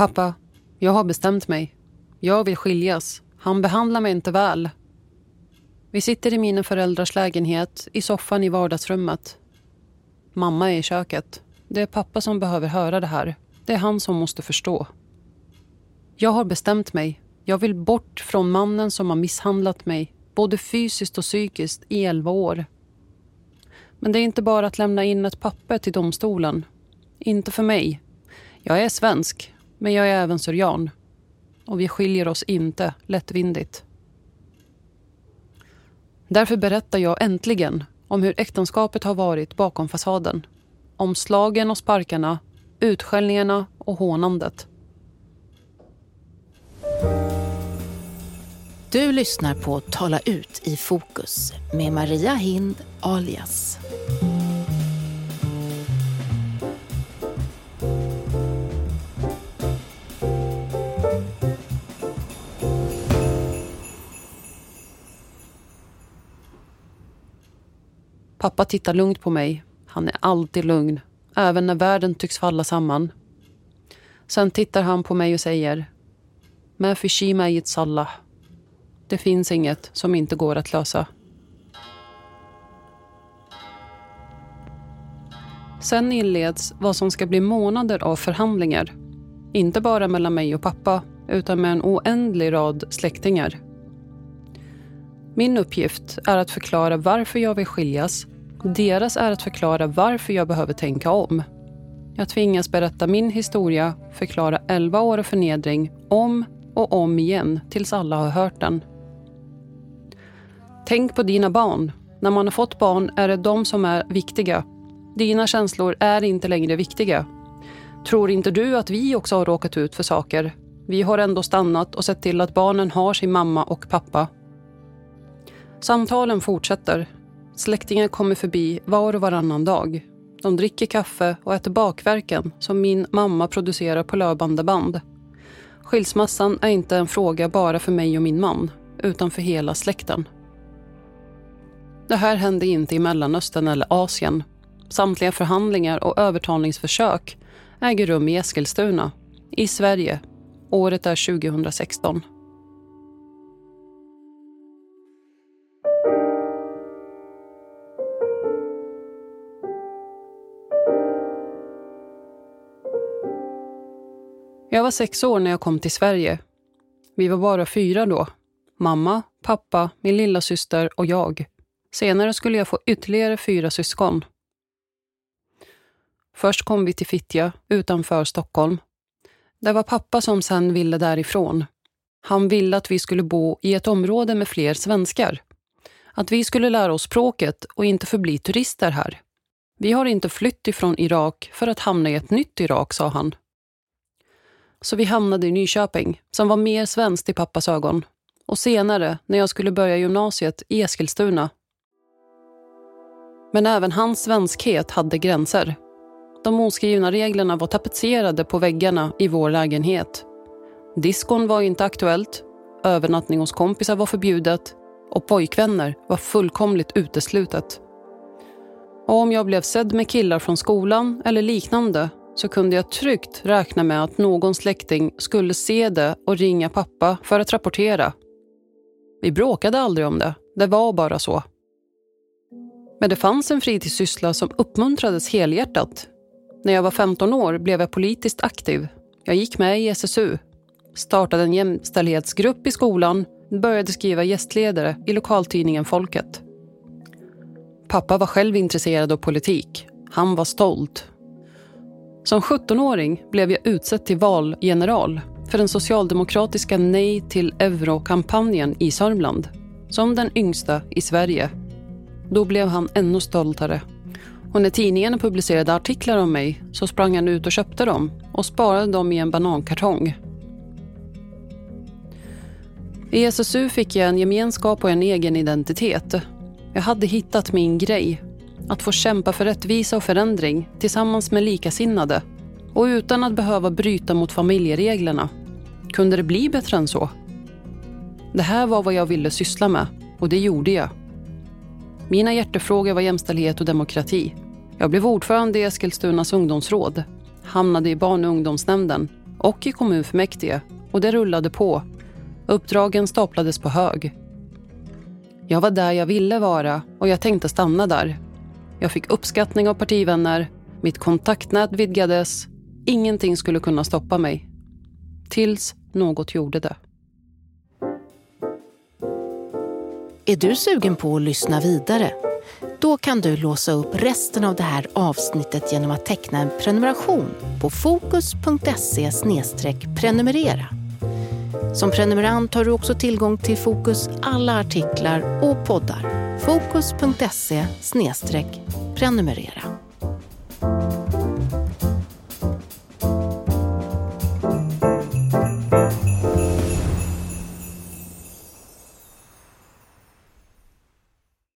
Pappa, jag har bestämt mig. Jag vill skiljas. Han behandlar mig inte väl. Vi sitter i mina föräldrars lägenhet, i soffan i vardagsrummet. Mamma är i köket. Det är pappa som behöver höra det här. Det är han som måste förstå. Jag har bestämt mig. Jag vill bort från mannen som har misshandlat mig, både fysiskt och psykiskt, i elva år. Men det är inte bara att lämna in ett papper till domstolen. Inte för mig. Jag är svensk, men jag är även syrian. Och vi skiljer oss inte lättvindigt. Därför berättar jag äntligen om hur äktenskapet har varit bakom fasaden. Om slagen och sparkarna, utskällningarna och hånandet. Du lyssnar på Tala ut i fokus med Maria Hind alias. Pappa tittar lugnt på mig. Han är alltid lugn, även när världen tycks falla samman. Sen tittar han på mig och säger Ma fishima i salla. Det finns inget som inte går att lösa. Sen inleds vad som ska bli månader av förhandlingar. Inte bara mellan mig och pappa, utan med en oändlig rad släktingar. Min uppgift är att förklara varför jag vill skiljas. Deras är att förklara varför jag behöver tänka om. Jag tvingas berätta min historia, förklara 11 år av förnedring om och om igen tills alla har hört den. Tänk på dina barn. När man har fått barn är det de som är viktiga. Dina känslor är inte längre viktiga. Tror inte du att vi också har råkat ut för saker? Vi har ändå stannat och sett till att barnen har sin mamma och pappa. Samtalen fortsätter. Släktingar kommer förbi var och varannan dag. De dricker kaffe och äter bakverken som min mamma producerar på löpande band. Skilsmässan är inte en fråga bara för mig och min man, utan för hela släkten. Det här hände inte i Mellanöstern eller Asien. Samtliga förhandlingar och övertalningsförsök äger rum i Eskilstuna, i Sverige. Året är 2016. Jag var sex år när jag kom till Sverige. Vi var bara fyra då. Mamma, pappa, min lilla syster och jag. Senare skulle jag få ytterligare fyra syskon. Först kom vi till Fittja utanför Stockholm. Det var pappa som sen ville därifrån. Han ville att vi skulle bo i ett område med fler svenskar. Att vi skulle lära oss språket och inte förbli turister här. Vi har inte flytt ifrån Irak för att hamna i ett nytt Irak, sa han. Så vi hamnade i Nyköping, som var mer svenskt i pappas ögon. Och senare, när jag skulle börja gymnasiet, i Eskilstuna. Men även hans svenskhet hade gränser. De oskrivna reglerna var tapetserade på väggarna i vår lägenhet. Diskon var inte aktuellt, övernattning hos kompisar var förbjudet och pojkvänner var fullkomligt uteslutet. Och om jag blev sedd med killar från skolan eller liknande så kunde jag tryggt räkna med att någon släkting skulle se det och ringa pappa för att rapportera. Vi bråkade aldrig om det, det var bara så. Men det fanns en fritidssyssla som uppmuntrades helhjärtat. När jag var 15 år blev jag politiskt aktiv. Jag gick med i SSU, startade en jämställdhetsgrupp i skolan började skriva gästledare i lokaltidningen Folket. Pappa var själv intresserad av politik. Han var stolt som 17-åring blev jag utsedd till valgeneral för den socialdemokratiska Nej till euro-kampanjen i Sörmland. Som den yngsta i Sverige. Då blev han ännu stoltare. Och när tidningarna publicerade artiklar om mig så sprang han ut och köpte dem och sparade dem i en banankartong. I SSU fick jag en gemenskap och en egen identitet. Jag hade hittat min grej att få kämpa för rättvisa och förändring tillsammans med likasinnade och utan att behöva bryta mot familjereglerna. Kunde det bli bättre än så? Det här var vad jag ville syssla med och det gjorde jag. Mina hjärtefrågor var jämställdhet och demokrati. Jag blev ordförande i Eskilstunas ungdomsråd, hamnade i barn och ungdomsnämnden och i kommunfullmäktige och det rullade på. Uppdragen staplades på hög. Jag var där jag ville vara och jag tänkte stanna där. Jag fick uppskattning av partivänner, mitt kontaktnät vidgades. Ingenting skulle kunna stoppa mig. Tills något gjorde det. Är du sugen på att lyssna vidare? Då kan du låsa upp resten av det här avsnittet genom att teckna en prenumeration på fokus.se prenumerera. Som prenumerant har du också tillgång till Fokus alla artiklar och poddar. Fokus.se prenumerera.